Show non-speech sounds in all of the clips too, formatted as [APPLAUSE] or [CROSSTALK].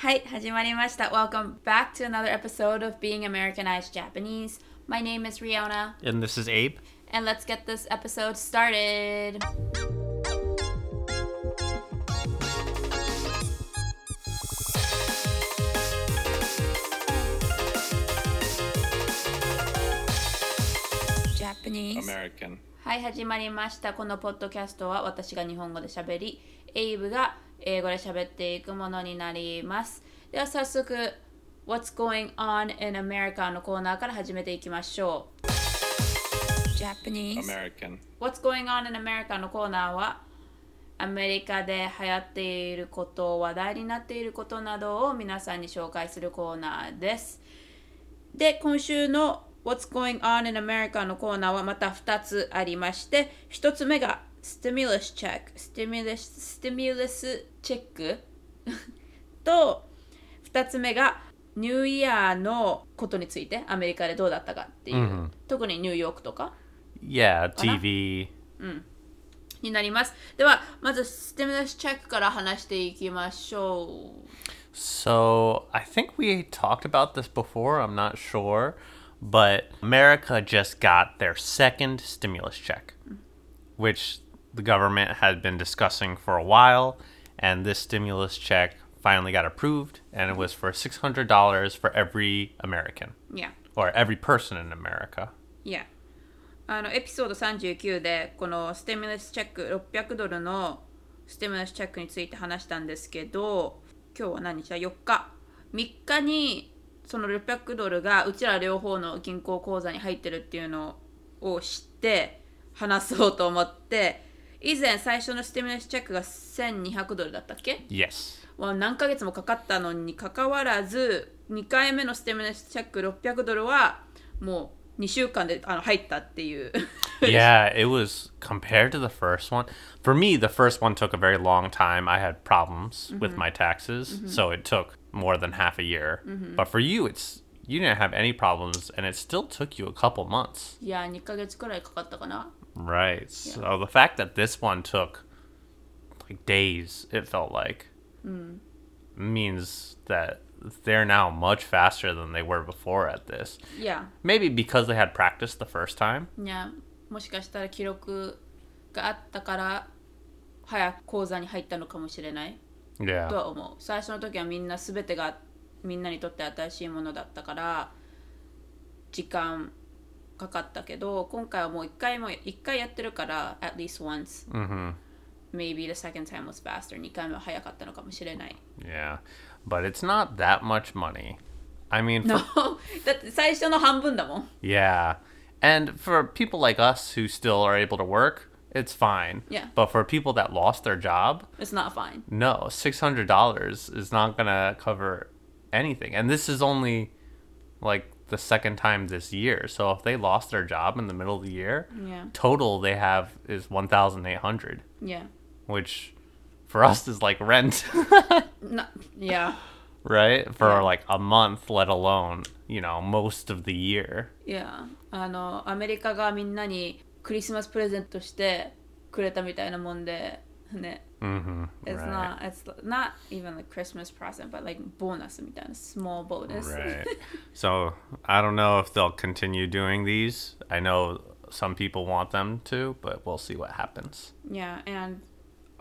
はい、始まりました。Welcome back to another episode of Being Americanized Japanese. My name is Riona, And this is Abe. and let's get this episode started. Japanese. American. はい、始まりました。このポッドキャストは私が日本語で喋り、エイブが 英語で喋っていくものになります。では早速、What's Going On in America? のコーナーから始めていきましょう。Japanese American. What's Going On in America? のコーナーは、アメリカで流行っていること、話題になっていることなどを皆さんに紹介するコーナーです。で、今週の What's Going On in America? のコーナーはまた2つありまして、1つ目が Stimulus Check、Stimulus, Stimulus Check と2つ目がニューイヤーのことについてアメリカでどうだったかっていう、特にニューヨークとか Yeah, TV. になります。では、まず Stimulus Check から話していきましょう。So I think we talked about this before. I'm not sure. But America just got their second stimulus check, which the government had been discussing for a while. And this stimulus check finally got approved. And it was for $600 for every Americanいや、 or every person in America. いや。あの、エピソード39で、このステミュラスチェック、600ドルのステミュラスチェックについて話したんですけど、今日は何日だ ?4 日。3日に、その600ドルがうちら両方の銀行口座に入ってるっていうのを知って、話そうと思って、 以前最初のステミュラスチェックが1200ドルだったっけ Yes. まあ何ヶ月もかかったのにかかわらず2回目のステムネスチェック600ドルはもう2週間であの入ったっていう yeah, it was compared to the first one. For me, the first one took a very long time. I had problems with my taxes, so it took more than half a year. But for you, it's you didn't have any problems, and it still took you a couple months. いや2ヶ月くらいかかったかな Right. So the fact that this one took like days, it felt like, means that they're now much faster than they were before at this. いや Maybe because they had practiced the first time. いやもしかしたら記録があったから早く口座に入ったのかもしれないと Yeah. は思う最初の時はみんな全てがみんなにとって新しいものだったから時間 かかったけど今回はもう一回も一回やってるから at least once、 Mm-hmm. maybe the second time was faster 2回目は早かったのかもしれない Yeah, but it's not that much money. I mean, for, No だって[LAUGHS] 最初の半分だもん yeah. And for people like us who still are able to work, it's fine. Yeah. But for people that lost their job, It's not fine no, $600 is not going to cover anything. And this is only like the second time this year. So if they lost their job in the middle of the year, Yeah total they have is 1,800, Yeah which for us is like rent. [LAUGHS] な Yeah right? For Yeah. like a month, let alone, you know, most of the year. いやあのアメリカがみんなにクリスマスプレゼントしてくれたみたいなもんで ね Mm-hmm. It's right. not it's not even like Christmas present but like bonus みたいな small bonus Right. so I don't know if they'll continue doing these. I know some people want them to, but we'll see what happens. Yeah, and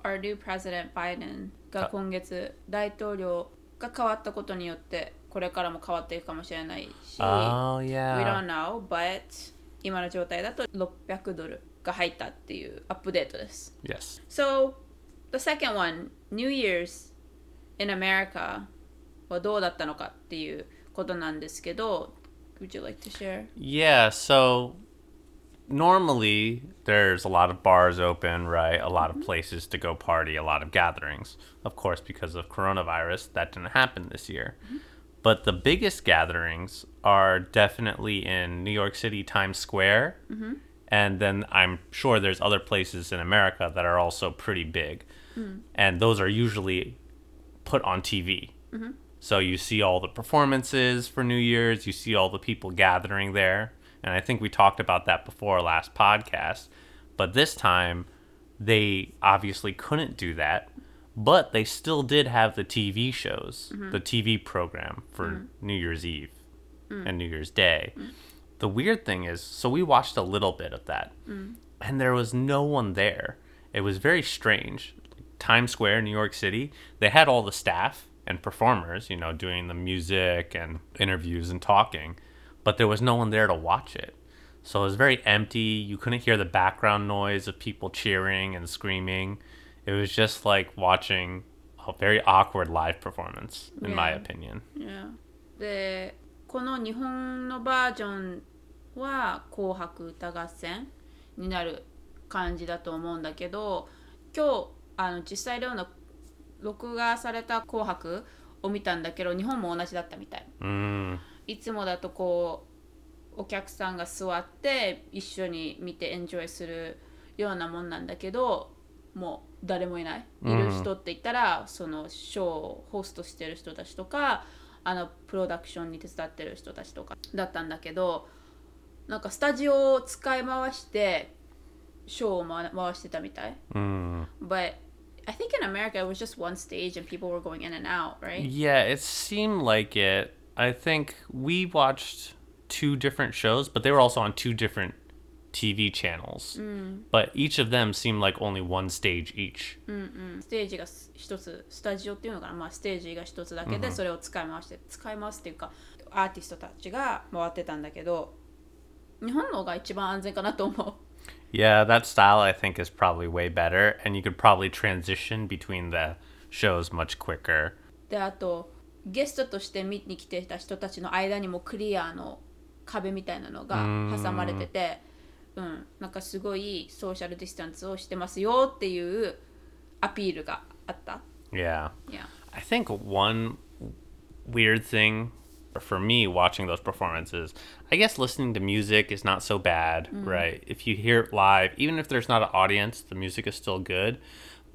our new president Biden が今月大統領が変わったことによってこれからも変わっていくかもしれないし、Oh We yeah. don't know, but 今の状態だと600ドルが入ったっていうアップデートです。 Yes. So, the second one, New Year's in America はどうだったのかっていうことなんですけど、Would you like to share? Yeah, so normally there's a lot of bars open, right? A lot of places to go party, a lot of gatherings. Of course, because of coronavirus, that didn't happen this year. But the biggest gatherings are definitely in New York City, Times Square. And then I'm sure there's other places in America that are also pretty big. Hmm. And those are usually put on TV. Mm-hmm. So you see all the performances for New Year's, you see all the people gathering there. And I think we talked about that before last podcast. But this time, they obviously couldn't do that. But they still did have the TV shows, mm-hmm. the TV program for mm. New Year's Eve mm. and New Year's Day. Mm. The weird thing is, so we watched a little bit of that, mm. and there was no one there. It was very strange. Times Square, New York City, they had all the staff and performers, you know, doing the music and interviews and talking, but there was no one there to watch it. So it was very empty. You couldn't hear the background noise of people cheering and screaming. It was just like watching a very awkward live performance, in my opinion. Yeah. でこの日本のバージョンは「紅白歌合戦」になる感じだと思うんだけど今日あの実際のような録画された「紅白」を見たんだけど日本も同じだったみたい。Mm, いつもだとこうお客さんが座って一緒に見てエンジョイするようなもんなんだけどもう誰もいないいる人って言ったら、そのショーをホストしてる人たちとかあのプロダクションに手伝ってる人たちとかだったんだけどなんかスタジオを使い回してショーを回回してたみたい。mm. But I think in America it was just one stage and people were going in and out, right? Yeah, it seemed like it. I think we watched two different shows, but they were also on two different TV channels. But each of them seemed like only one stage each. ステージが一つスタジオっていうのかな、まあ、ステージが一つだけでそれを使い回して、使い回すっていうかアーティストたちが回ってたんだけど日本の方が一番安全かなと思う Yeah, that style I think is probably way better, and you could probably transition between the shows much quicker. であとゲストとして見に来てた人たちの間にもクリアの壁みたいなのが挟まれててうんなんかすごいソーシャルディスタンスをしてますよっていうアピールがあった Yeah. Yeah. I think one weird thing for me watching those performances, I guess listening to music is not so bad, right? If you hear it live, even if there's not an audience, the music is still good.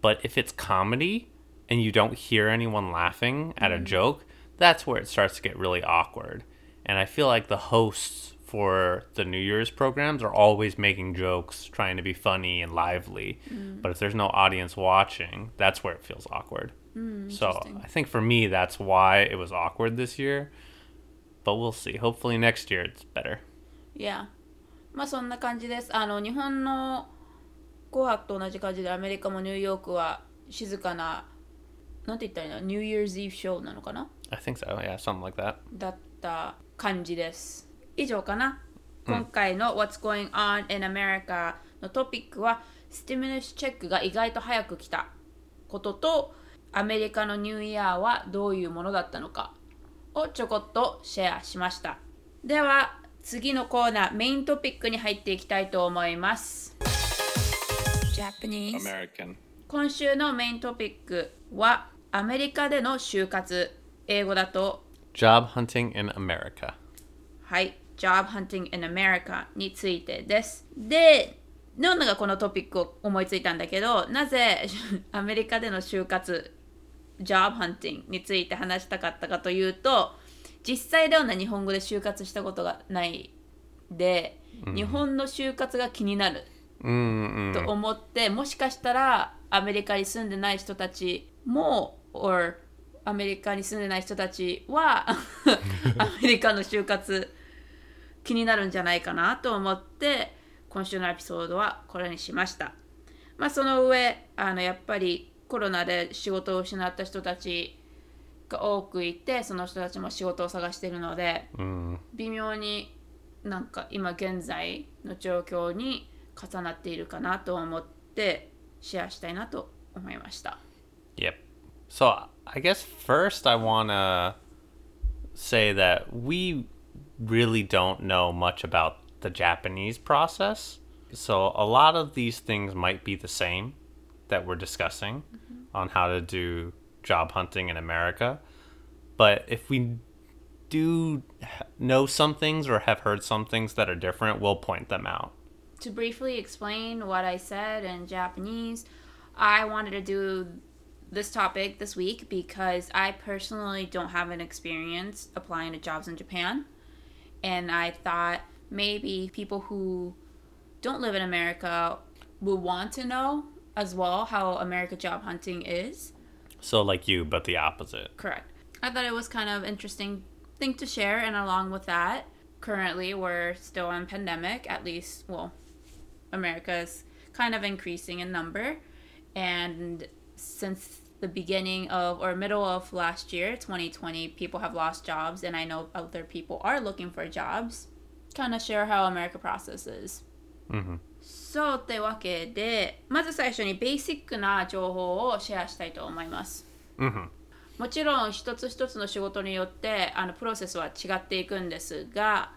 But if it's comedy and you don't hear anyone laughing at a joke, that's where it starts to get really awkward. And I feel like the hosts for the New Year's programs are always making jokes, trying to be funny and lively. Mm. But if there's no audience watching, that's where it feels awkward. Mm, so I think for me, that's why it was awkward this year. But we'll see. Hopefully next year it's better. Yeah. まあそんな感じです。あの日本の紅白と同じ感じでアメリカもニューヨークは静かな、なんて言ったらいいの ?New Year's Eve show なのかな I think so, yeah, something like that. だった感じです。以上かな。今回の What's Going On in America のトピックは、スティミュラスチェックが意外と早く来たことと、アメリカのニューイヤーはどういうものだったのかをちょこっとシェアしました。では、次のコーナー、メイントピックに入っていきたいと思います。Japanese American. 今週のメイントピックはアメリカでの就活英語だと Job hunting in America. はい、Job Hunting in America についてです。で、ノンナがこのトピックを思いついたんだけど、なぜ [LAUGHS] アメリカでの就活、Job Hunting について話したかったかというと、実際レオナ日本語で就活したことがないで、日本の就活が気になる.と思って、もしかしたらアメリカに住んでない人たちも or アメリカに住んでない人たちは [LAUGHS] アメリカの就活気になるんじゃないかなと思って今週のエピソードはこれにしましたまあその上あのやっぱりコロナで仕事を失った人たちが多くいてその人たちも仕事を探しているので Mm. 微妙になんか今現在の状況に重なっているかなと思ってシェアしたいなと思いました。Yep. So I guess first I want to say that we really don't know much about the Japanese process. So a lot of these things might be the same that we're discussing mm-hmm. on how to do job hunting in America. But if we do know some things or have heard some things that are different, we'll point them out. To briefly explain what I said in Japanese, I wanted to do this topic this week because I personally don't have an experience applying to jobs in Japan. And I thought maybe people who don't live in America would want to know as well how America job hunting is. So like you, but the opposite. Correct. I thought it was kind of interesting thing to share, and along with that, currently we're still in pandemic. At least, well, America is kind of increasing in number, and since the beginning of or middle of last year, 2020, people have lost jobs, and I know other people are looking for jobs. Kind of share how America processes. そうってわけでまず最初にベーシックな情報をシェアしたいと思います。hmm もちろん一つ一つの仕事によってあのプロセスは違っていくんですが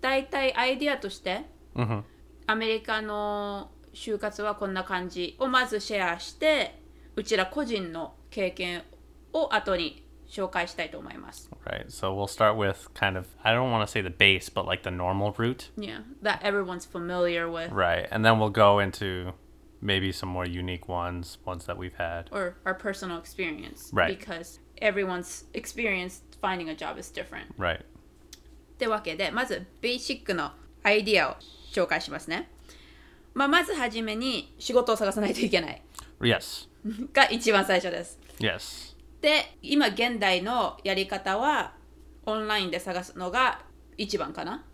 大体アイディアとして hmm アメリカの就活はこんな感じをまずシェアしてうちら個人の経験を後に紹介したいと思います。Right. So we'll start with kind of I don't want to say the base, but like the normal route. Yeah, that everyone's familiar with Right. And then we'll go into maybe some more unique ones, ones that we've had. or our personal experience Right. because everyone's experience finding a job is different. Right. ってわけでまずベーシックのアイディアを紹介しますね、まあ、まずはじめに仕事を探さないといけない Yes. が一番最初です Yes. で今現代のやり方はオンラインで探すのが一番かな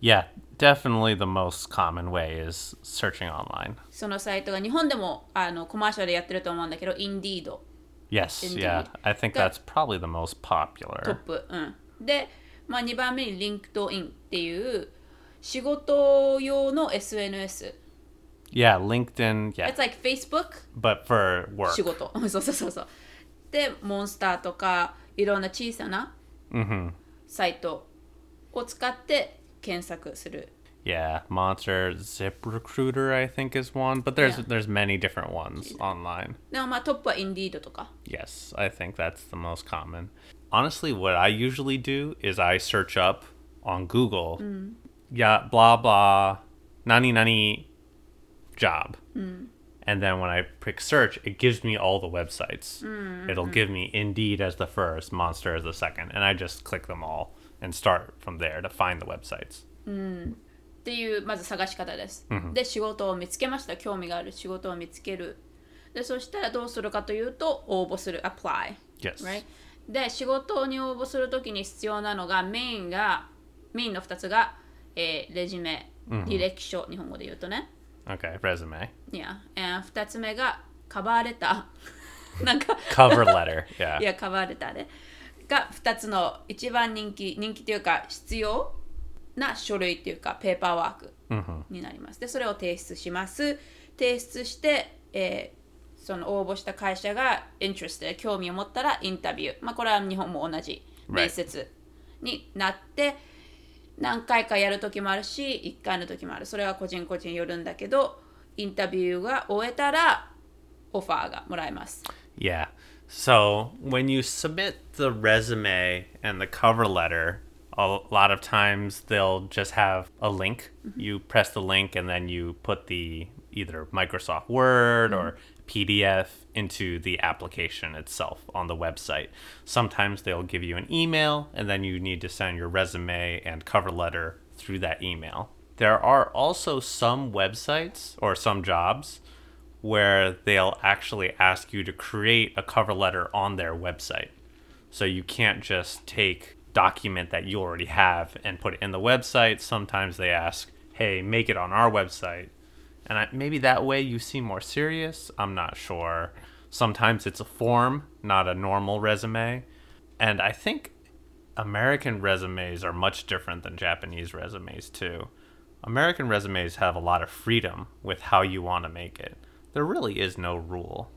Yeah, definitely the most common way is searching online. そのサイトが日本でもあのコマーシャルでやってると思うんだけど Indeed Yes, Indeed. yeah. I think that's probably the most トッ popular. プ、うん、で、まあ、2番目に LinkedIn っていう仕事用の SNS Yeah, LinkedIn, yeah. It's like Facebook But for work. 仕事そうそうそうそうでモンスターとかいろんな小さな Mhm. サイトを使って検索する Yeah, [LAUGHS] Monster ZipRecruiter I think is one, but there's Yeah. there's many different ones online. でもまあトップは Indeed とか Yes, I think that's the most common. Honestly, what I usually do is I search up on Google, yeah, blah blah, nani nani job. And then when I pick search, it gives me all the websites. It'll give me Indeed as the first, Monster as the second, and I just click them all and start from there to find the websites. っていうまず探し方です、で仕事を見つけました興味がある仕事を見つけるでそしたらどうするかというと応募する apply Yes. right? で仕事に応募するときに必要なのがメインがメインの2つが、えーレジュメ履歴書、日本語で言うとね Okay, resume. いや、2つ目がカバーレターなんか Cover letter. [LAUGHS] Yeah. いやカバーレターでが2つの一番人気人気というか必要な書類っていうかペーパーワーク Mhm. になりますでそれを提出します提出して、えーその応募した会社が interested 興味を持ったらインタビューまあこれは日本も同じ.面接になって何回かやる時もあるし1回の時もあるそれは個人個人によるんだけどインタビューが終えたらオファーがもらえます Yeah. So when you submit the resume and the cover letter, a lot of times they'll just have a link. You press the link and then you put the either Microsoft Word or PDF into the application itself on the website. Sometimes they'll give you an email and then you need to send your resume and cover letter through that email. There are also some websites or some jobs where they'll actually ask you to create a cover letter on their website. So you can't just take document that you already have and put it in the website. Sometimes they ask, "Hey, make it on our website." And I, maybe that way you seem more serious. I'm not sure. Sometimes it's a form, not a normal resume. And I think American resumes are much different than Japanese resumes too. American resumes have a lot of freedom with how you want to make it. There really is no rule.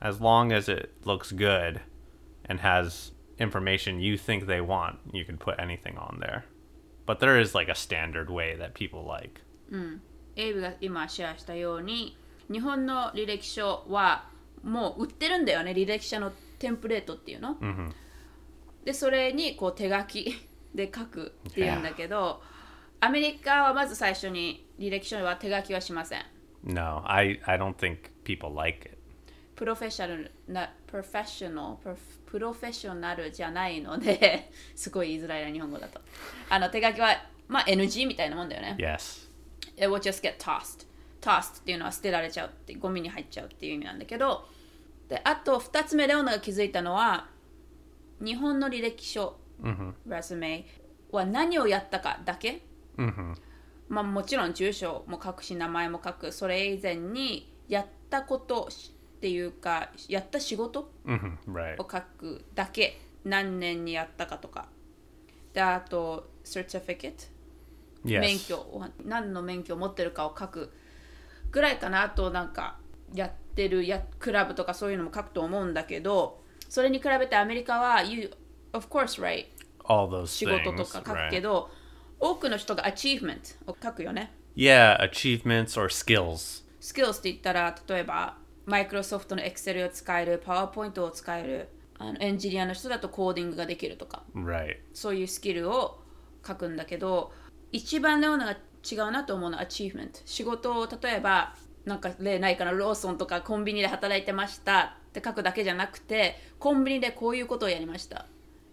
As long as it looks good and has information you think they want, you can put anything on there. But there is like a standard way that people like. エイブが今シェアしたように日本の履歴書は もう売ってるんだよね履歴書のテンプレートっていうの、Mhm. でそれにこう手書き [LAUGHS] で書くっていうんだけどアメリカはまず最初に履歴書は手書きはしません No, I, I don't think people like it. プロフェッショナルなプロフェッショナルプロフェッショナルじゃないので [LAUGHS] すごい言いづらいな日本語だとあの手書きはまあ NG みたいなもんだよね Yes. it will just get tossed tossed っていうのは捨てられちゃうってゴミに入っちゃうっていう意味なんだけどであと2つ目レオナが気づいたのは日本の履歴書、レスメは何をやったかだけ、まあ、もちろん住所も書くし名前も書く。それ以前にやったことっていうかやった仕事 hmm. を書くだけ。何年にやったかとか。であと certificate. 免許を何の免許を持ってるかを書くぐらいかなあとなんかやってるやクラブとかそういうのも書くと思うんだけどそれに比べてアメリカは You of course right? All those 仕事と.か書く.けど、多くの人が achievement を書くよね Yeah, achievements or skills. スキルスって言ったら例えばマイクロソフトの Excel を使える PowerPoint を使えるあのエンジニアの人だとコーディングができるとか Right. そういうスキルを書くんだけど一番レオナが違うなと思うのは achievement 仕事を例えばなんか例ないかなローソンとかコンビニで働いてましたって書くだけじゃなくてコンビニでこういうことをやりました。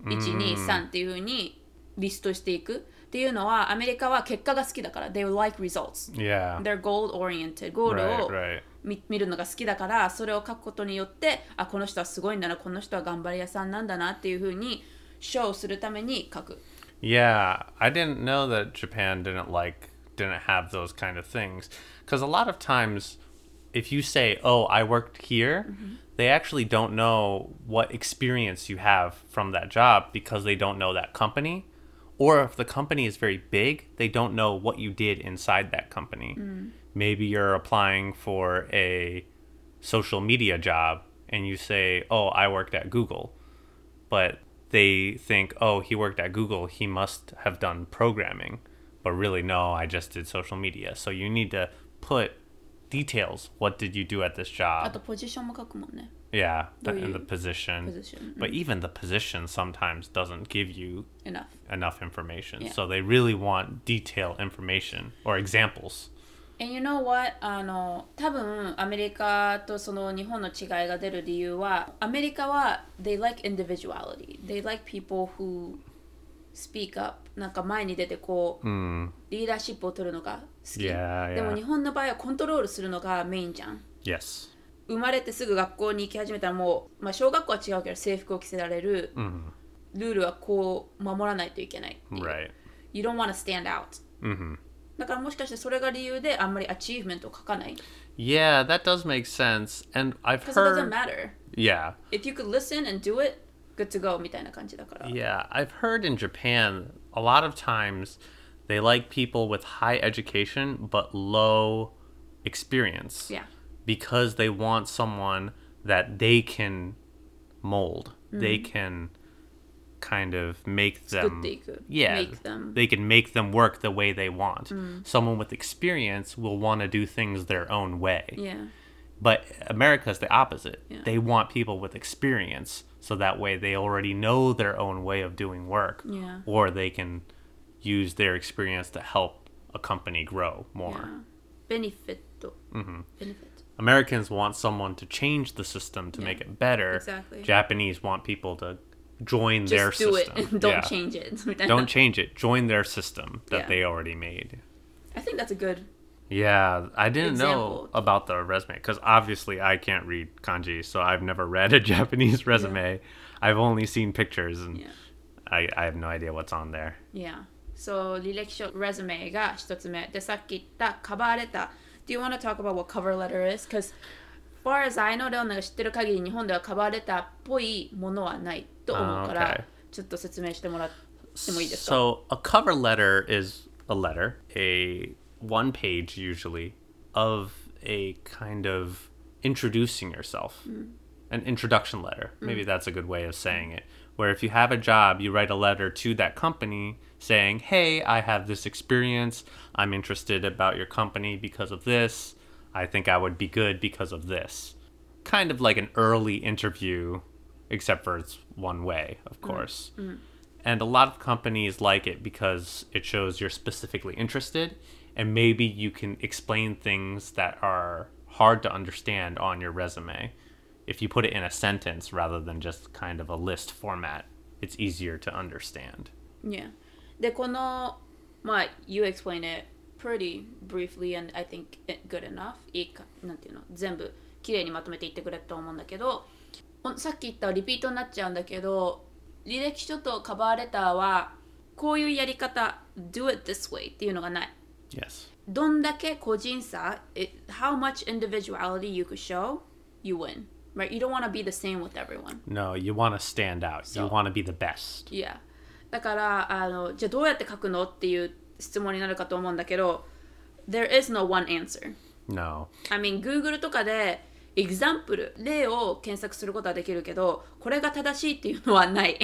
123っていうふうにリストしていくっていうのはアメリカは結果が好きだから they like results Yeah. they're goal oriented ゴール Right, を right. 見見るのが好きだからそれを書くことによってあこの人はすごいんだなこの人は頑張り屋さんなんだなっていうふうにショーするために書く。Yeah, I didn't know that Japan didn't like didn't have those kind of things cuz a lot of times if you say, "Oh, I worked here," mm-hmm. they actually don't know what experience you have from that job because they don't know that company. Or if the company is very big, they don't know what you did inside that company. Mm. Maybe you're applying for a social media job and you say, "Oh, I worked at Google." But they think, "Oh, he worked at Google. He must have done programming." But really, no, I just did social media. So you need to put details. What did you do at this あ job? とポジションも書くもんね Yeah, the, Were and the you- position. position But even the position sometimes doesn't give you enough enough information. Yeah. So they really want detailed information or examples. And you know what? あの多分アメリカとその日本の違いが出る理由はアメリカは they like individuality they like people who speak up なんか前に出てこう、リーダーシップを取るのが好き Yeah, でも yeah. 日本の場合はコントロールするのがメインじゃん Yes. 生まれてすぐ学校に行き始めたらもう、まあ、小学校は違うけど制服を着せられる、ルールはこう守らないといけないいう Right. You don't want to stand out、だからもしかしてそれが理由であんまりアチーブメントを書かない？Yeah, that does make sense. And I've because it doesn't heard. matter Yeah. if you could listen and do it good to go みたいな感じだから Yeah, I've heard in Japan a lot of times they like people with high education but low experience. Yeah. Because they want someone that they can mold. They can kind of make them っていく yeah, make them they can make them work the way they want. Someone with experience will want to do things their own way. yeah But America's the opposite. Yeah. They want people with experience so that way they already know their own way of doing work yeah. or they can use their experience to help a company grow more yeah. benefit mm-hmm. benefit americans want someone to change the system to yeah. make it better exactly japanese want people to join Just their do system it and don't yeah. change it [LAUGHS] don't change it join their system that they already made i think that's a good Yeah, I didn't know Example. about the resume because obviously I can't read kanji, so I've never [LAUGHS] read a Japanese resume. I've only seen pictures and Yeah. I, I have no idea what's on there. Yeah. So 履歴書 resume が一つ目でさっき言ったカバーレター Do you want to talk about what cover letter is? Because far as I know レオナが知ってる限り日本ではカバーレターっぽいものはないと思うから、 Ah, okay. ちょっと説明してもらってもいいですか So a cover letter is a letter, a one page usually, of a kind of introducing yourself. Mm. An introduction letter. Mm. Maybe that's a good way of saying it. Where if you have a job, you write a letter to that company saying, Hey, I have this experience. I'm interested about your company because of this. I think I would be good because of this. Kind of like an early interview, except for it's one way, of mm. course. And a lot of companies like it because it shows you're specifically interested and maybe you can explain things that are hard to understand on your resume. If you put it in a sentence rather than just kind of a list format, it's easier to understand. Yeah. で、この、まあ、You explain it pretty briefly and I think it good enough. いいか、なんていうの全部 綺麗にまとめていってくれると思うんだけどおさっき言ったリピートになっちゃうんだけど履歴書とカバーレターはこういうやり方 do it this way っていうのがない Yes. どんだけ個人差 it, how much individuality you could show you win right you don't want to be the same with everyone No, you want to stand out. So- you want to be the best. Yeah だからあのじゃあどうやって書くのっていう質問になるかと思うんだけど there is no one answer No. I mean Google とかで example 例を検索することはできるけどこれが正しいっていうのはない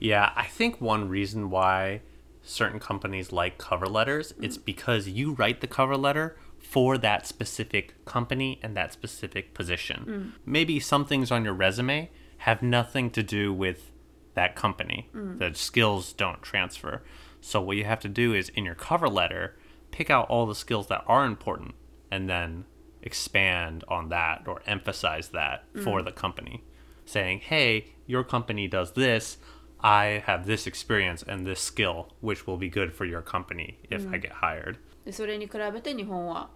Yeah, I think one reason why certain companies like cover letters it's because you write the cover letter for that specific company and that specific position. Mm. Maybe some things on your resume have nothing to do with that company. Mm. The skills don't transfer. So what you have to do is in your cover letter, pick out all the skills that are important and then expand on that or emphasize that mm. for the company. Saying, hey, your company does this. I have this experience and this skill, which will be good for your company if I get hired. でそれに比べて日本は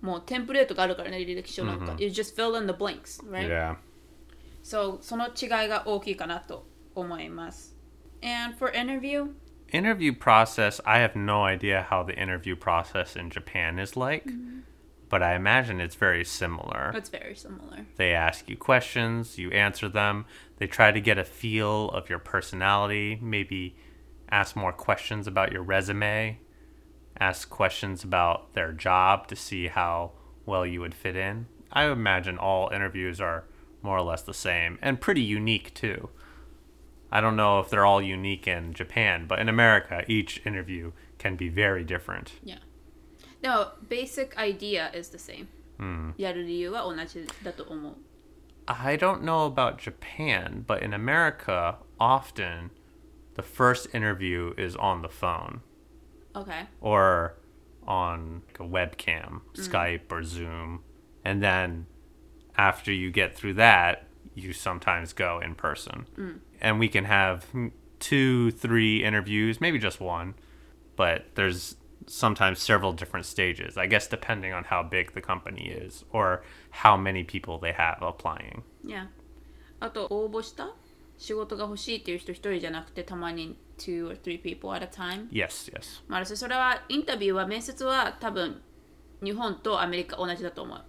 もうテンプレートがあるからね履歴書なんか、You just fill in the blanks right Yeah. so その違いが大きいかなと思います and for interview Interview process, I have no idea how the interview process in Japan is like, but I imagine it's very similar. it's very similar They ask you questions, you answer them. They try to get a feel of your personality, maybe ask more questions about your resume, ask questions about their job to see how well you would fit in. I imagine all interviews are more or less the same and pretty unique too. I don't know if they're all unique in Japan, but in America, each interview can be very different. yeah でも basic idea is the same、やる理由は同じだと思う I don't know about Japan, but in America, often the first interview is on the phone. Okay. Or on like a webcam, mm. Skype or Zoom. And then after you get through that, you sometimes go in person. Mm. And we can have two, three interviews, maybe just one, but there's sometimes several different stages, I guess, depending on how big the company is or how many people they have applying. Yeah. あと応募した仕事が欲しいっていう人一人じゃなくてたまに two or three people at a time Yes, yes. まあそれはインタビューは面接は多分日本とアメリカ同じだと思う、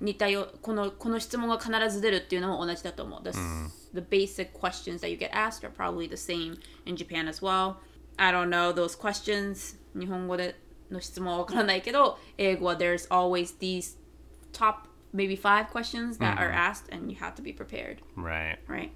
似たよこのこの質問が必ず出るっていうのも同じだと思う the, the basic questions that you get asked are probably the same in Japan as well I don't know those questions 日本語での質問はわからないけど英語は there's always these top maybe five questions that are asked and you have to be prepared Right. right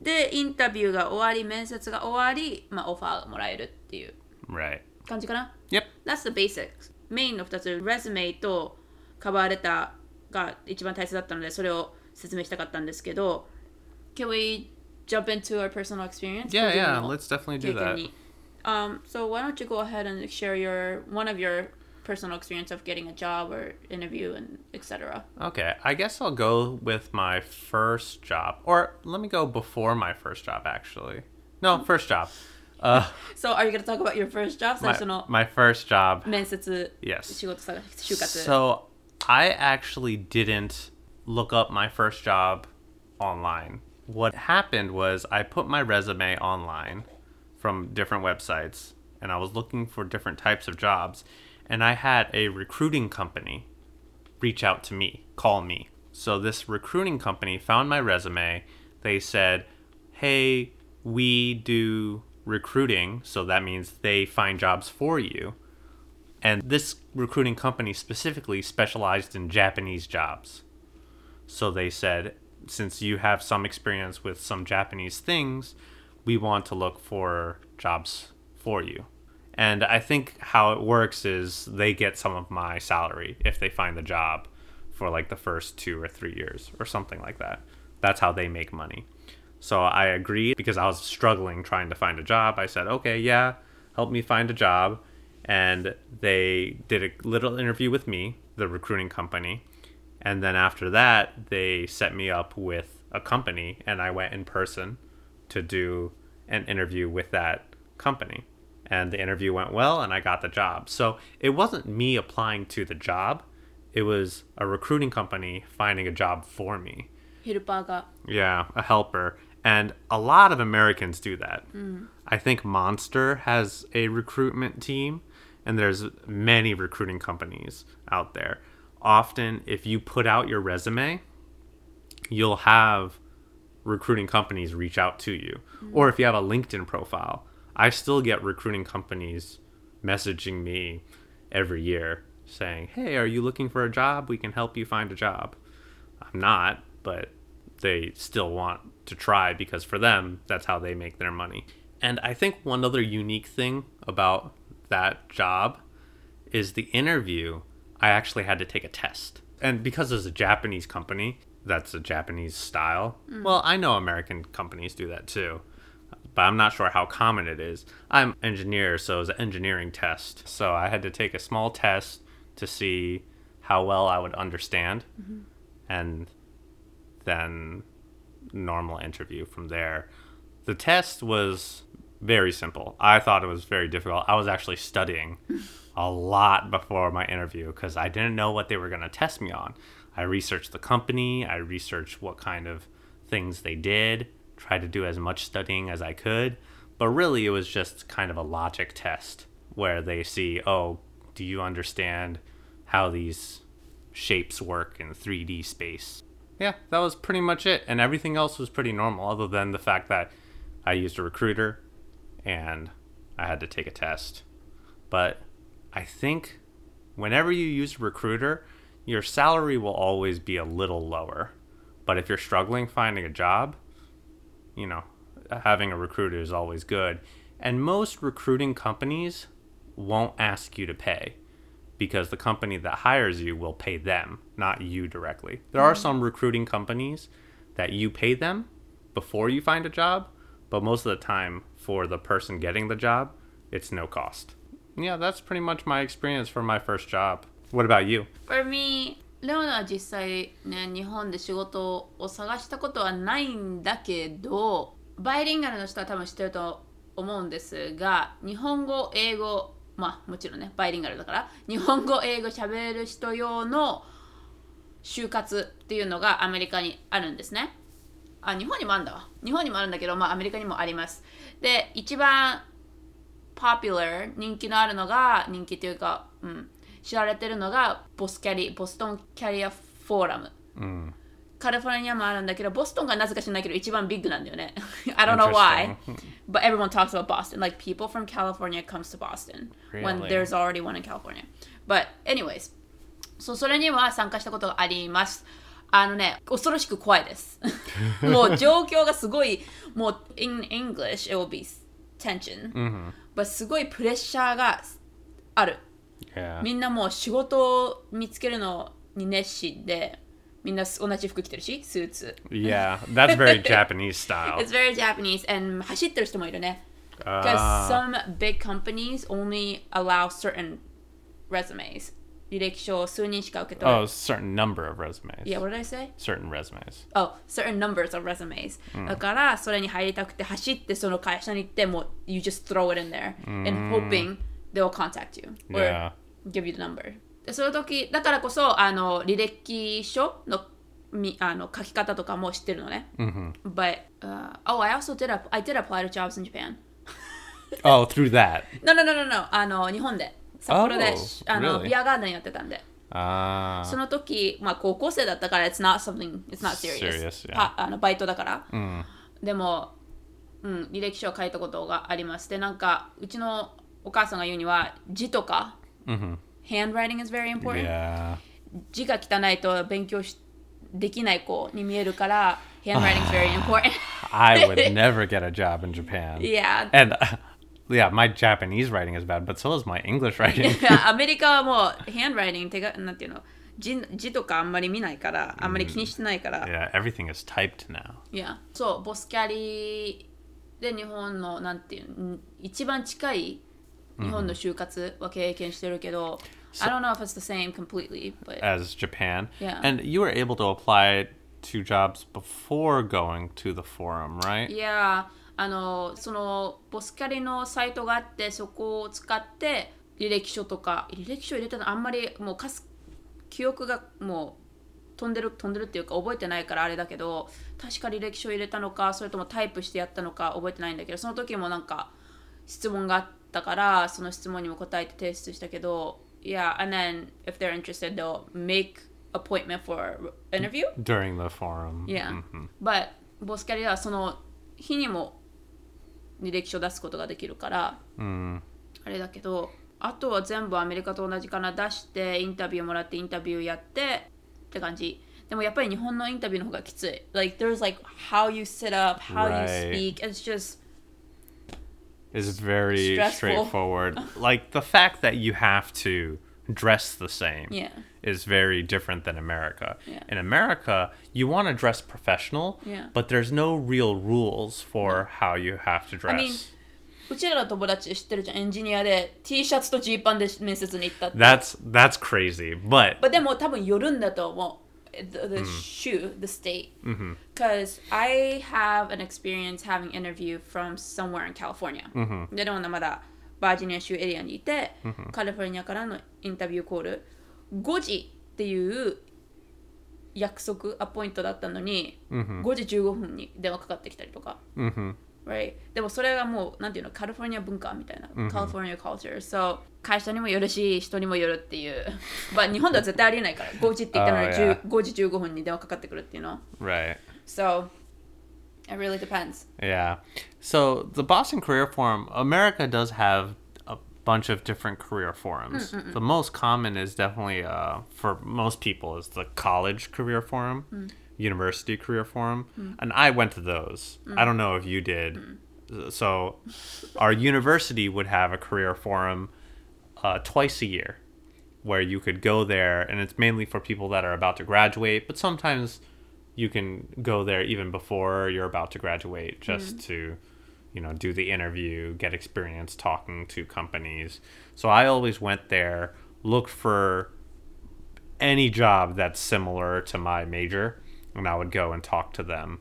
でインタビューが終わり面接が終わり、まあ、オファーがもらえるっていう Right. 感じかな Yep. That's the basics メインの2つレズメイとカバーレターが一番大切だったのでそれを説明したかったんですけど Can we jump into our personal experience? Yeah, yeah. の Let's definitely 経 do 験 that. に Um, so why don't you go ahead and share your one of your personal experience of getting a job or interview and etc. Okay, I guess I'll go with my first job. Or let me go before my first job, actually. No, first [LAUGHS] job. [LAUGHS] Uh, So are you going to talk about your first job? 最 my, 初の my first job. 面接 Yes. 仕事探し就活 So I actually didn't look up my first job online. What happened was I put my resume online from different websites and I was looking for different types of jobs and I had a recruiting company reach out to me, call me. So this recruiting company found my resume. They said, "Hey, we do recruiting, so that means they find jobs for you." And this recruiting company specifically specialized in Japanese jobs. So they said, since you have some experience with some Japanese things, we want to look for jobs for you. And I think how it works is they get some of my salary if they find the job for like the first two or three years or something like that. That's how they make money. So I agreed because I was struggling trying to find a job. I said, okay, yeah, help me find a job. And they did a little interview with me, the recruiting company. And then after that, they set me up with a company, and I went in person to do an interview with that company. And the interview went well, and I got the job. So it wasn't me applying to the job, it was a recruiting company finding a job for me. Hit. Yeah, a helper. And a lot of Americans do that. Mm. I think Monster has a recruitment team, and there's many recruiting companies out there. Often, if you put out your resume, you'll have recruiting companies reach out to you. Mm-hmm. Or if you have a LinkedIn profile, I still get recruiting companies messaging me every year saying, Hey, are you looking for a job? We can help you find a job. I'm not, but they still want to try because for them, that's how they make their money. And I think one other unique thing about that job is the interview, I actually had to take a test. And because it's a Japanese company, that's a Japanese style. Mm. Well, I know American companies do that too, but I'm not sure how common it is. I'm an engineer, so it was an engineering test. So I had to take a small test to see how well I would understand. Mm-hmm. And then normal interview from there. The test was very simple. I thought it was very difficult. I was actually studying [LAUGHS] a lot before my interview because I didn't know what they were going to test me on. I researched the company, I researched what kind of things they did, tried to do as much studying as I could, but really it was just kind of a logic test where they see, oh, do you understand how these shapes work in 3D space? yeah, that was pretty much it. And everything else was pretty normal, other than the fact that I used a recruiter and I had to take a test. But I think whenever you use a recruiter, your salary will always be a little lower. But if you're struggling finding a job, you know, having a recruiter is always good. And most recruiting companies won't ask you to pay because the company that hires you will pay them, not you directly. There are mm-hmm. some recruiting companies that you pay them before you find a job, but most of the time for the person getting the job, it's no cost. Yeah, that's pretty much my experience for my first job. What about you? For me レオナは実際ね日本で仕事を探したことはないんだけどバイリンガルの人は多分知ってると思うんですが日本語英語まあもちろんねバイリンガルだから日本語英語喋る人用の就活っていうのがアメリカにあるんですね。あ日本にもあるんだわ。日本にもあるんだけど、まあ、アメリカにもあります。で一番 popular 人気のあるのが人気というか、うん、知られてるのがボスキャリボストンキャリアフォーラム Mm. カリフォルニアもあるんだけどボストンがなぜか知らないけど一番ビッグなんだよね I don't know why but everyone talks about Boston like people from California comes to Boston when there's already one in California but anyways そうそれには参加したことがありますあのね恐ろしく怖いですもう状況がすごいもう in English it will be tension、but すごいプレッシャーがある.みんなもう仕事を見つけるのに熱心でみんな同じ服着てるしスーツ Yeah, that's very Japanese style. It's very Japanese and 走ってる人もいるね because Ah. some big companies only allow certain resumes 履歴書を数人しか受け取れ Oh, certain number of resumes. Yeah, what did I say? Certain resumes. Oh, certain numbers of resumes、だからそれに入りたくて走ってその会社に行ってもう you just throw it in there and hoping they will contact you or Yeah. give you the number でその時だからこそあの履歴書のみあの書き方とかも知ってるのね、But、uh, oh I also did a, I did apply to jobs in Japan Oh, through that. No no no no no あの日本で札幌で、Oh, あの really? ビアガーデンやってたんで Ah. その時、まあ、高校生だったから、it's not something, it's not serious. Serious, yeah. はあのバイトだから。でも、うん、履歴書を書いたことがあります。で、なんか、うちのお母さんが言うには、字とか、handwriting is very important. Yeah. 字が汚いと勉強しできない子に見えるから、handwriting is very important. I would never get a job in Japan. yeah. And uh, yeah, my Japanese writing is bad, but so is my English writing. アメリカはもう、handwriting 手が、なんていうの、字字とかあんまり見ないから、あんまり気にしてないから。yeah, everything is typed now. いやそうボスキャリで日本のなんていうん一番近い日本の就活は経験してるけど、I don't know if it's the same completely but as Japan. Yeah. And you were able to apply to jobs before going to the forum, right? いやあのそのボスキャリのサイトがあってそこを使って履歴書とか履歴書入れたのあんまりもうかす記憶がもう飛んでる飛んでるっていうか覚えてないからあれだけど確か履歴書入れたのかそれともタイプしてやったのか覚えてないんだけどその時もなんか質問があったからその質問にも答えて提出したけど Yeah, and then if they're interested they'll make appointment for interview during the forum. Yeah. Mhm. But ボスキャリアはその日にも履歴書出すことができるから、Mm. あれだけどあとは全部アメリカと同じかな出してインタビューもらってインタビューやってって感じでもやっぱり日本のインタビューの方がきつい Like there's like how you sit up how you speak it's just Is very Stressful. straightforward. [LAUGHS] like the fact that you have to dress the same yeah is very different than America. Yeah. In America, you want to dress professional, Yeah. but there's no real rules for how you have to dress. I mean, うちらの友達知ってるじゃんエンジニアで T シャツとジーパンで面接に行ったって that's that's crazy, but But でも多分寄るんだと思う。 The, the shoe, the state. Because I have an experience having interview from somewhere in California. で、でもまだバージニア州エリアにいて、カリフォルニアからのインタビューコール、5時っていう約束、アポイントだったのに、5時15分に電話かかってきたりとか。mhm. Right. でもそれがもう、なんていうの、カリフォルニア文化みたいな。カリフォルニア culture. So, 会社にもよるし、人にもよるっていう。まあ日本では絶対ありえないから、5時って言ったのに Oh, 10 [LAUGHS] yeah. 5時15分に電話かかってくるっていうの。 right. So, it really depends. Yeah. So the Boston Career Forum, America does have a bunch of different career forums. The most common is definitely uh, for most people is the college career forum, university career forum, mm. and I went to those. I don't know if you did. Mm. So our university would have a career forum uh, twice a year where you could go there and it's mainly for people that are about to graduate but sometimes you can go there even before you're about to graduate just mm. to you know do the interview get experience talking to companies so i always went there looked for any job that's similar to my major and i would go and talk to them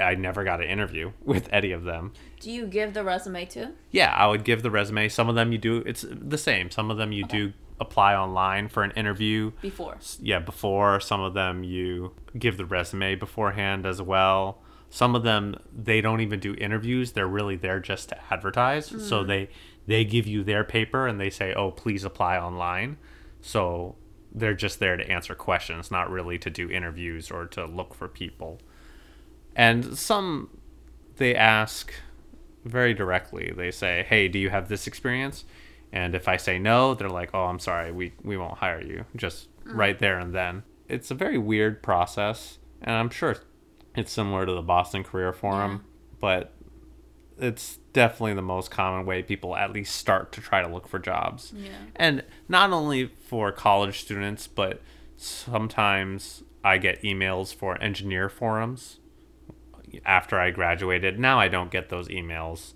i never got an interview [LAUGHS] with any of them Do you give the resume to? yeah, I would give the resume. Some of them you do, it's the same. Some of them you do apply online for an interview. Before. Yeah, before. Some of them you give the resume beforehand as well. Some of them they don't even do interviews. They're really there just to advertise. So mm-hmm. they they give you their paper and they say, "Oh, please apply online." So they're just there to answer questions, not really to do interviews or to look for people. And some they ask very directly. They say, "Hey, do you have this experience?" And if I say no, they're like, "Oh, I'm sorry, we we won't hire you." Just mm. right there and then. It's a very weird process, and I'm sure it's similar to the Boston Career Forum, but it's definitely the most common way people at least start to try to look for jobs. Yeah. And not only for college students, but sometimes I get emails for engineer forums after I graduated. Now I don't get those emails,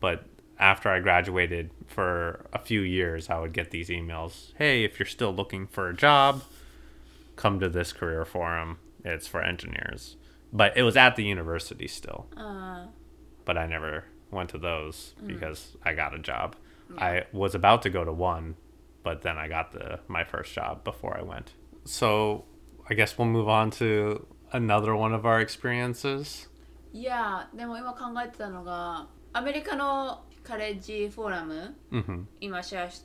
but after I graduated for a few years, I would get these emails. Hey, if you're still looking for a job, come to this career forum. It's for engineers. But it was at the university still. Uh, But I never went to those because I got a job. I was about to go to one, but then I got the my first job before I went. So I guess we'll move on to another one of our experiences. いや、でも今考えてたのが、アメリカのカレッジフォーラム、 hmm 今シェアし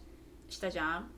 したじゃん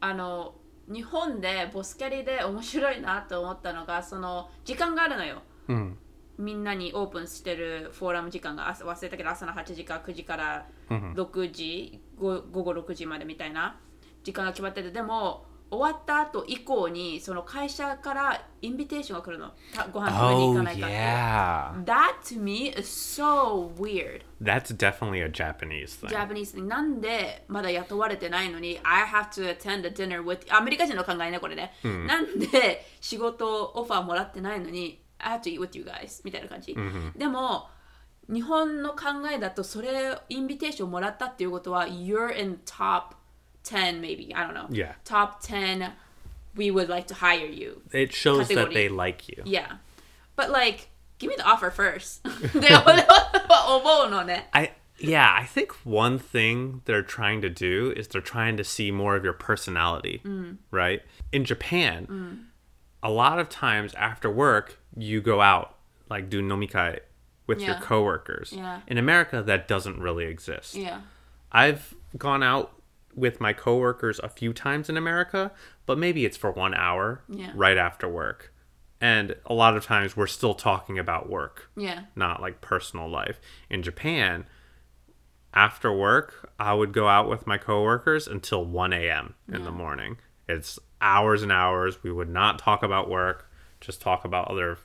あの日本でボスキャリで面白いなと思ったのがその時間があるのよ Mm. みんなにオープンしてるフォーラム時間が朝忘れたけど朝の8時から9時からうん6時、ご午後6時までみたいな時間が決まっててでも終わった後以降にその会社からインビテーションが来るの。たご飯食べに行 Oh かないかって yeah, That to me is so weird. That's definitely a Japanese thing. Japanese になんでまだ雇われてないのに I have to attend a dinner with アメリカ人の考えねこれね、なんで仕事オファーもらってないのに I have to eat with you guys みたいな感じ、でも日本の考えだとそれインビテーションもらったっていうことは You're in top 10 maybe I don't know Yeah. top 10 we would like to hire you It shows that Category. they like you. yeah but like give me the offer first [LAUGHS] [LAUGHS] で俺は思うのね I Yeah, I think one thing they're trying to do is they're trying to see more of your personality, Mm. right? In Japan, a lot of times after work, you go out, like do nomikai with your coworkers. Yeah. In America, that doesn't really exist. yeah. I've gone out with my coworkers a few times in America, but maybe it's for one hour Yeah. right after work. And a lot of times we're still talking about work Yeah. not like personal life. In Japan, after work, I would go out with my coworkers until 1 a.m. in the morning. It's hours and hours. We would not talk about work, just talk about other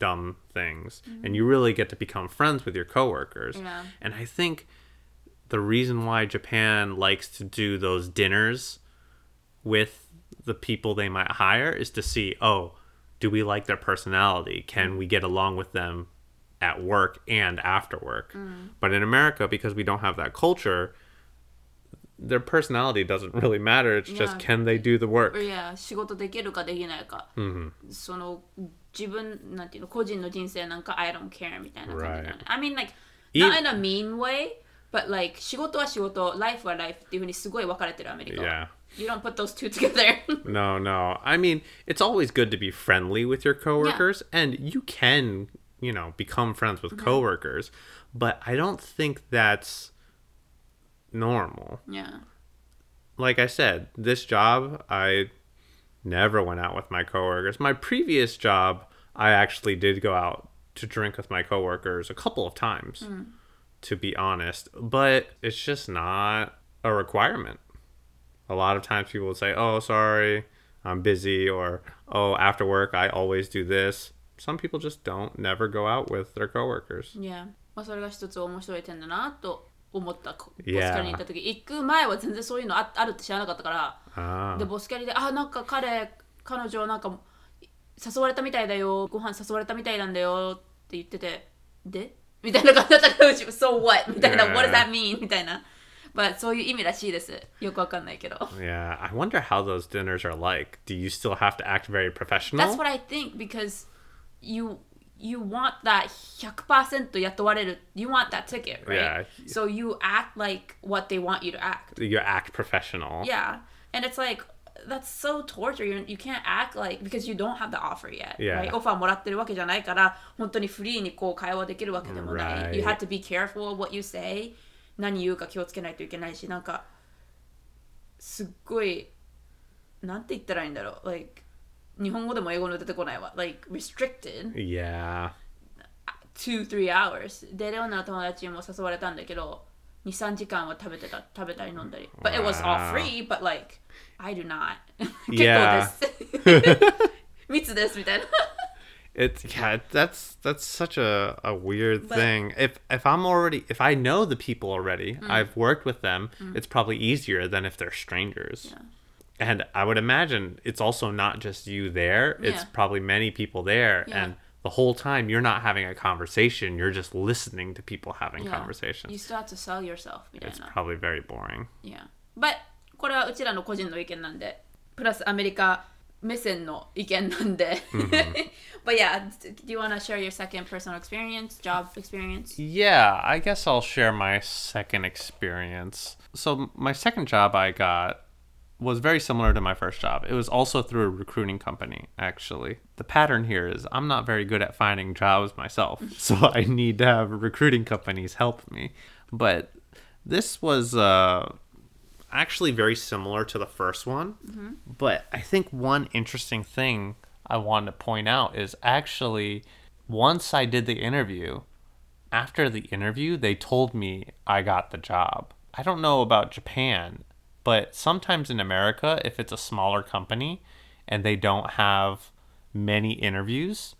dumb things. And mm-hmm. you really get to become friends with your coworkers. Yeah. And I think the reason why Japan likes to do those dinners with the people they might hire is to see, oh, do we like their personality? Can we get along with them at work and after work? Mm-hmm. But in America, because we don't have that culture, their personality doesn't really matter. It's just Yeah. can they do the work? いや仕事できるかできないか、その自分なんていうの個人の人生なんか I don't care みたいな感じだね Right. I mean like E- not in a mean way but like 仕事は仕事 life は life っていうふうにすごい分かれてるアメリカは Yeah. You don't put those two together [LAUGHS] No, no. I mean, it's always good to be friendly with your coworkers, and you can, you know, become friends with coworkers, but I don't think that's normal. yeah Like I said, this job, I never went out with my coworkers. My previous job, I actually did go out to drink with my coworkers a couple of times, to be honest, but it's just not a requirement. A lot of times people would say, "Oh, sorry, I'm busy," or "Oh, after work, I always do this." Some people just don't never go out with their coworkers. Yeah まあそれが一つ面白い点だなと 思ったボスキ.ャリに行った時行く前は全然そういうのああるって知らなかったから Ah, でボスキャリで「あなんか彼彼女なんか誘われたみたいだよご飯誘われたみたいなんだよ」って言ってて「で?」みたいな感じだったからうち「So what?」みたいな「Yeah. What does that mean?」みたいな。But そういう意味らしいです。よくわかんないけど。yeah. I wonder how those dinners are like. Do you still have to act very professional? That's what I think because you you want that 100%雇われる you want that ticket, right? Yeah. So you act like what they want you to act. you act professional. Yeah. And it's like that's so torture. You, you can't act like because you don't have the offer yet. Yeah. Right? オファーもらってるわけじゃないから本当にフリーにこう会話できるわけでもない。 Right. You have to be careful what you say. 何言うか気をつけないといけないし、なんかすっごいなんて言ったらいいんだろう。Like 日本語でも英語の出てこないわ。Like restricted Yeah. two three hours でレオナの友達にも誘われたんだけど23時間は食べてた食べたり飲んだり but it was all Wow. free but like I do not 結[LAUGHS] 構 Yeah. です密ですみたいな [LAUGHS] [LAUGHS] It's yeah, that's that's such a, a weird But- thing. If if I'm already if I know the people already, Mm. I've worked with them, it's probably easier than if they're strangers. And I would imagine it's also not just you there, it's Yeah. probably many people there Yeah. and the whole time you're not having a conversation, you're just listening to people having Yeah. conversations. You still have to sell yourself みたい It's な probably very boring. Yeah but これはうちらの個人の意見なんでプラスアメリカ目線の意見なんで [LAUGHS] but yeah do you want to share your second personal experience job experience Yeah, I guess I'll share my second experience. So, my second job I got was very similar to my first job. It was also through a recruiting company, actually. The pattern here is I'm not very good at finding jobs myself, [LAUGHS] so I need to have recruiting companies help me. But this was uh, actually very similar to the first one. But I think one interesting thing I wanted to point out is actually once I did the interview, after the interview, they told me I got the job. I don't know about Japan, but sometimes in America, if it's a smaller company and they don't have many interviews,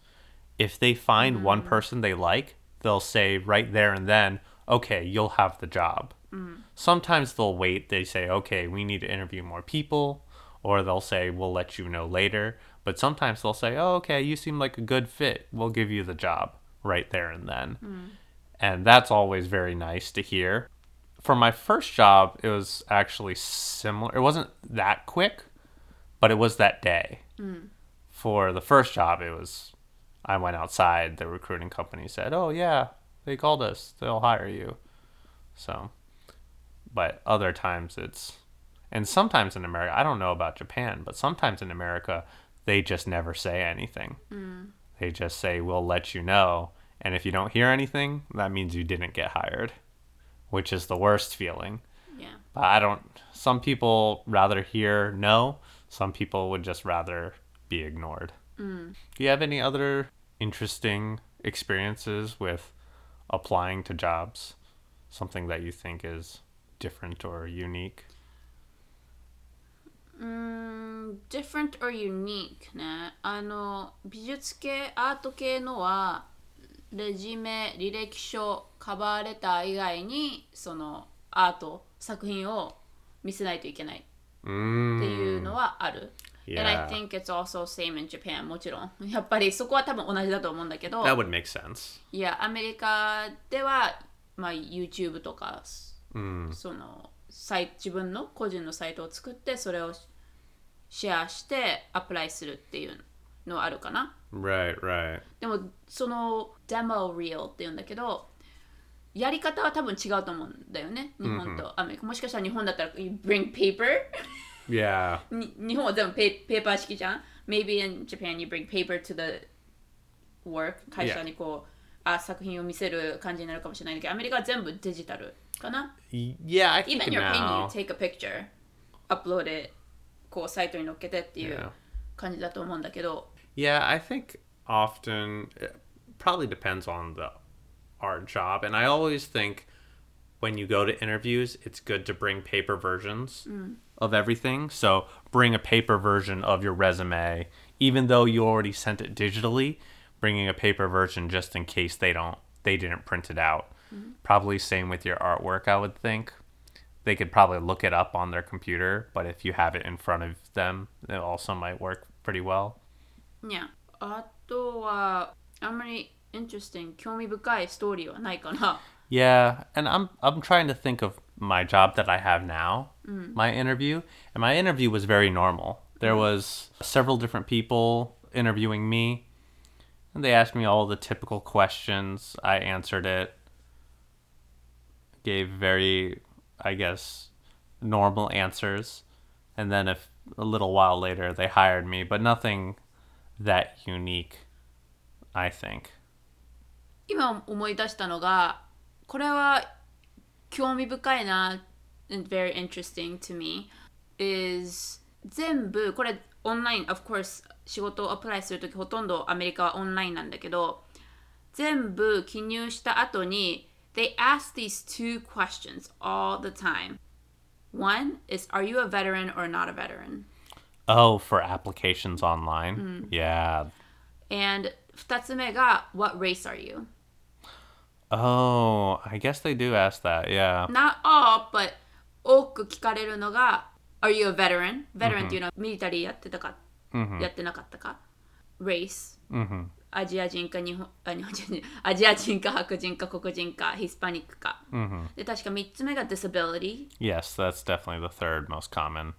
if they find one mm. person they like, they'll say right there and then, okay, you'll have the job. Mm. Sometimes they'll wait. They say, okay, we need to interview more people, or they'll say, we'll let you know later. But sometimes they'll say, oh, okay, you seem like a good fit. We'll give you the job right there and then. Mm. And that's always very nice to hear. For my first job, it was actually similar. It wasn't that quick, but it was that day. Mm. For the first job, it was I went outside. The recruiting company said, "Oh yeah, they called us. They'll hire you." So, but other times it's, and sometimes in America, I don't know about Japan, but sometimes in America, they just never say anything. Mm. They just say, we'll let you know. And if you don't hear anything, that means you didn't get hired, which is the worst feeling. Yeah. But I don't, some people rather hear no, some people would just rather be ignored. Do you have any other interesting experiences with applying to jobs? Something that you think is different or unique? うーん different or unique ねあの美術系アート系のは レジュメ履歴書カバーレター以外にそのアート作品を見せないといけないって Mm. いうのはある、And I Yeah. think it's also same in Japan もちろん [LAUGHS] やっぱりそこは多分同じだと思うんだけど That would make sense. いやアメリカでは、まあ、YouTube とか Mm. そのサイ自分の個人のサイトを作ってそれをシェアしてアプライするっていうのはあるかな。Right, right. でもその demo reel っていうんだけどやり方は多分違うと思うんだよね。日本とアメリカ。もしかしたら日本だったら you bring paper [LAUGHS] Yeah. [LAUGHS] に日本は全部ペペーパー式じゃん？Maybe in Japan you bring paper to the work 会社にこう、あ作品を見せる感じになるかもしれないけどアメリカは全部デジタルかな？Yeah, I think Even your pen you now. take a picture upload it こうサイトに載っけてっていう.感じだと思うんだけど Yeah, I think often it probably depends on the art job. And I always think when you go to interviews, it's good to bring paper versions mm. of everything. So bring a paper version of your resume, even though you already sent it digitally, bringing a paper version just in case they don't they didn't print it out. Mm. Probably same with your artwork, I would think. They could probably look it up on their computer, but if you have it in front of them, it also might work pretty well. いやあとはあんまり interesting 興味深いストーリーはないかな Yeah, and I'm I'm trying to think of my job that I have now, my interview, and my interview was very normal. There was several different people interviewing me, and they asked me all the typical questions. I answered it. Gave very, I guess, normal answers, and then if a little while later they hired me, but nothing that unique, I think. 今思い出したのがこれは興味深いな and very interesting to me is 全部これオンライン of course 仕事をアプライするときほとんどアメリカはオンラインなんだけど全部記入した後に they ask these two questions all the time one is are you a veteran or not a veteran Oh, for applications online? Yeah. and 二つ目が what race are you Oh, I guess they do ask that. Yeah. not all, but 多く聞かれるのが Are you a veteran? veteran っていうのはミリタリーやってたか、やってなかったか race、アジア人か日本あ日本人アジア人か白人か黒人かヒスパニックか、で確か3つ目が disability Yes, that's definitely the third most common.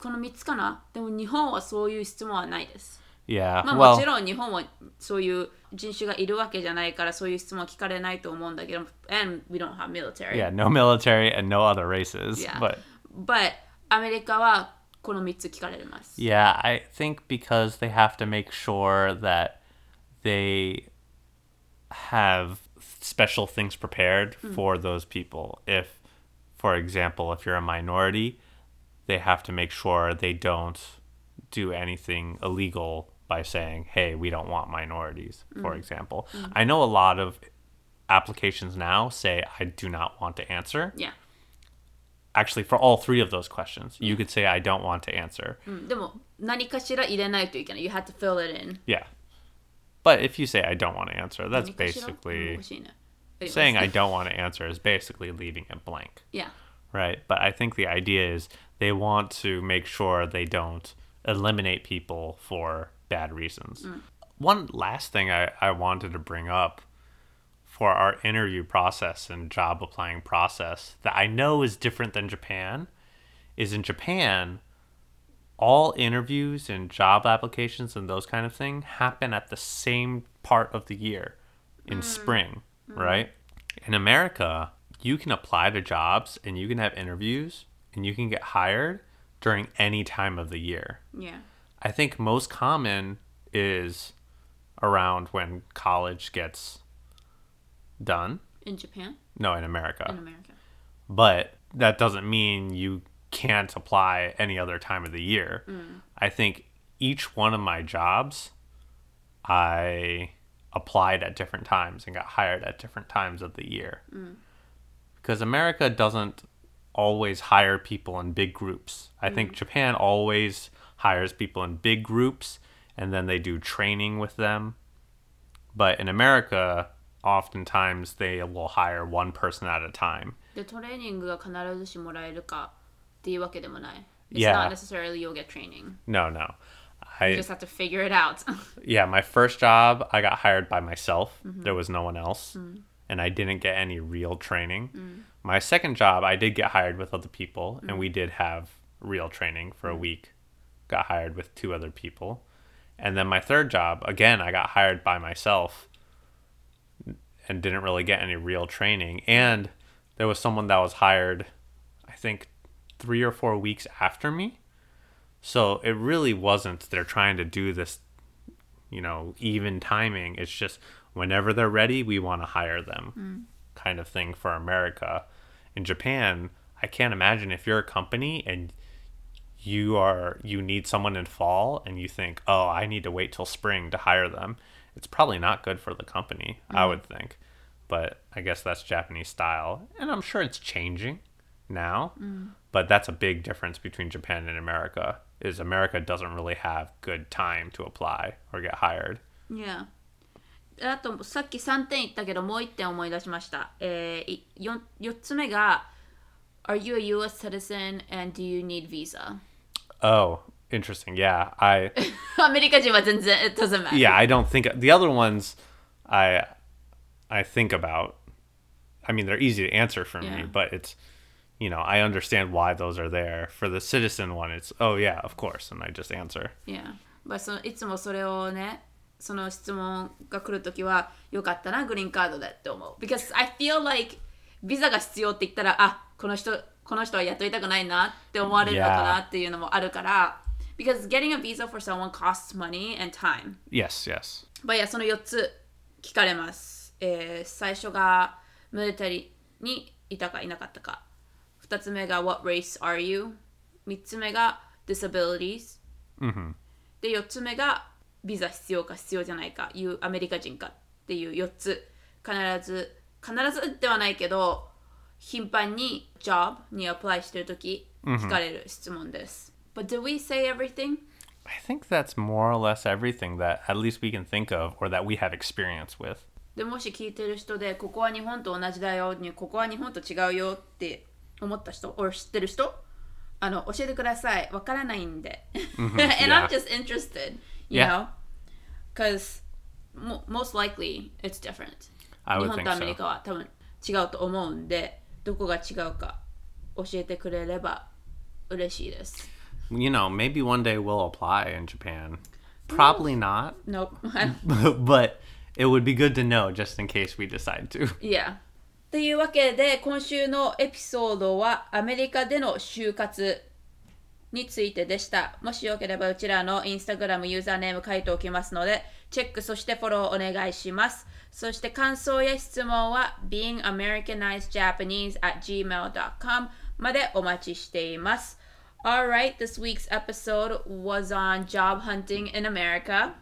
この3つかなでも日本はそういう質問はないです Yeah. まあもち well, ろん日本はそういう人種がいるわけじゃないからそういう質問は聞かれないと思うんだけど and we don't have military yeah, no military and no other races. Yeah. But but アメリカはこの3つ聞かれます yeah, I think because they have to make sure that they have special things prepared for those people. If, for example, if you're a minority, they have to make sure they don't do anything illegal by saying, hey, we don't want minorities, mm. for example. Mm. I know a lot of applications now say, I do not want to answer. Yeah. Actually, for all three of those questions, you mm. could say, I don't want to answer. Mm. You to fill it in. Yeah. But if you say, I don't want to answer, that's basically saying, I don't want to answer is basically leaving it blank. [LAUGHS] Yeah. Right. But I think the idea is they want to make sure they don't eliminate people for bad reasons. Mm. One last thing I, I wanted to bring up for our interview process and job applying process that I know is different than Japan is in Japan, all interviews and job applications and those kind of thing happen at the same part of the year in mm. spring, mm. right? In America, you can apply to jobs and you can have interviews and you can get hired during any time of the year. Yeah. I think most common is around when college gets done. In Japan? No, in America. In America. but that doesn't mean you can't apply any other time of the year. Mm. I think each one of my jobs, I applied at different times and got hired at different times of the year. Mm. Because America doesn't always hire people in big groups. I mm-hmm. think mm. Japan always hires people in big groups and then they do training with them. But in America, oftentimes they will hire one person at a time. The training is yeah. not necessarily you'll get training. No, no. I you just have to figure it out. [LAUGHS] yeah, my first job, I got hired by myself. Mm-hmm. There was no one else. Mm. And I didn't get any real training. Mm. My second job, I did get hired with other people, and mm. we did have real training for a mm. week. Got hired with two other people. And then my third job, again, I got hired by myself and didn't really get any real training. And there was someone that was hired, I think, three or four weeks after me. So it really wasn't they're trying to do this, you know, even timing. It's just whenever they're ready, we want to hire them mm. Kind of thing for America. In Japan, I can't imagine if you're a company and you are you need someone in fall and you think, "Oh, I need to wait till spring to hire them." It's probably not good for the company, I mm. would think. But I guess that's Japanese style, and I'm sure it's changing now. Mm. But that's a big difference between Japan and America. Is America doesn't really have good time to apply or get hired. Yeah. あとさっき3点言ったけどもう1点思い出しました。えー、4, 4つ目が Are you a US citizen and do you need visa? Oh, interesting. Yeah, I アメリカ人は全然 it doesn't matter. yeah, I don't think the other ones I I think about. I mean, they're easy to answer for Yeah. me, but it's you know, I understand why those are there. For the citizen one, it's oh yeah, of course, and I just answer. Yeah. But そのいつもそれをね、その質問が来るときは、よかったな、グリーンカードでって思う。Because I feel like ビザが必要って言ったら、あこの人、この人は雇いたくないなって思われるのかなっていうのもあるから、Because getting a visa for someone costs money and time. Yes, yes. まあいや、その4つ聞かれます。えー最初がミリタリーにいたかいなかったか。2つ目が What race are you? 3つ目が Disabilities。で、4つ目がビザ必要か必要じゃないか、いうアメリカ人かっていう4つ。必ず、必ずではないけど、頻繁に job にアプライしてるとき聞かれる質問です。But did we say everything? I think that's more or less everything that at least we can think of or that we have experience with. でもし聞いてる人でここは日本と同じだよにここは日本と違うよって思った人 or 知ってる人あの教えてくださいわからないんで and yeah. I'm just interested you Yeah. know because mo- most likely it's different I 日 would 本 think とアメリ so. カは多分違うと思うんでどこが違うか教えてくれれば嬉しいです You know, maybe one day we'll apply in Japan. Probably not, [LAUGHS] Nope [LAUGHS] but it would be good to know just in case we decide to. [LAUGHS] いや。というわけで今週のエピソードはアメリカでの就活 についてでした。もしよければうちらのインスタグラムユーザーネーム書いておきますのでチェックそしてフォローお願いします。そして感想や質問は beingamericanizedjapanese at gmail.com までお待ちしています。Alright, this week's episode was on job hunting in America.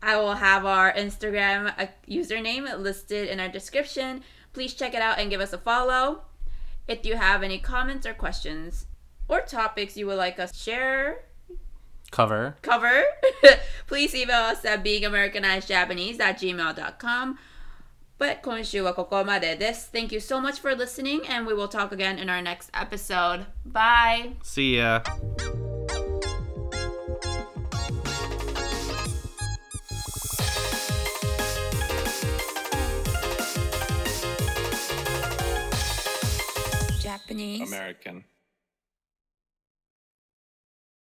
I will have our Instagram uh, username listed in our description. Please check it out and give us a follow. If you have any comments or questions or topics you would like us to share, cover, cover, [LAUGHS] please email us at beingamericanizedjapanese at gmail.com. But konshu koko made this. Thank you so much for listening, and we will talk again in our next episode. Bye. See ya. Japanese. American.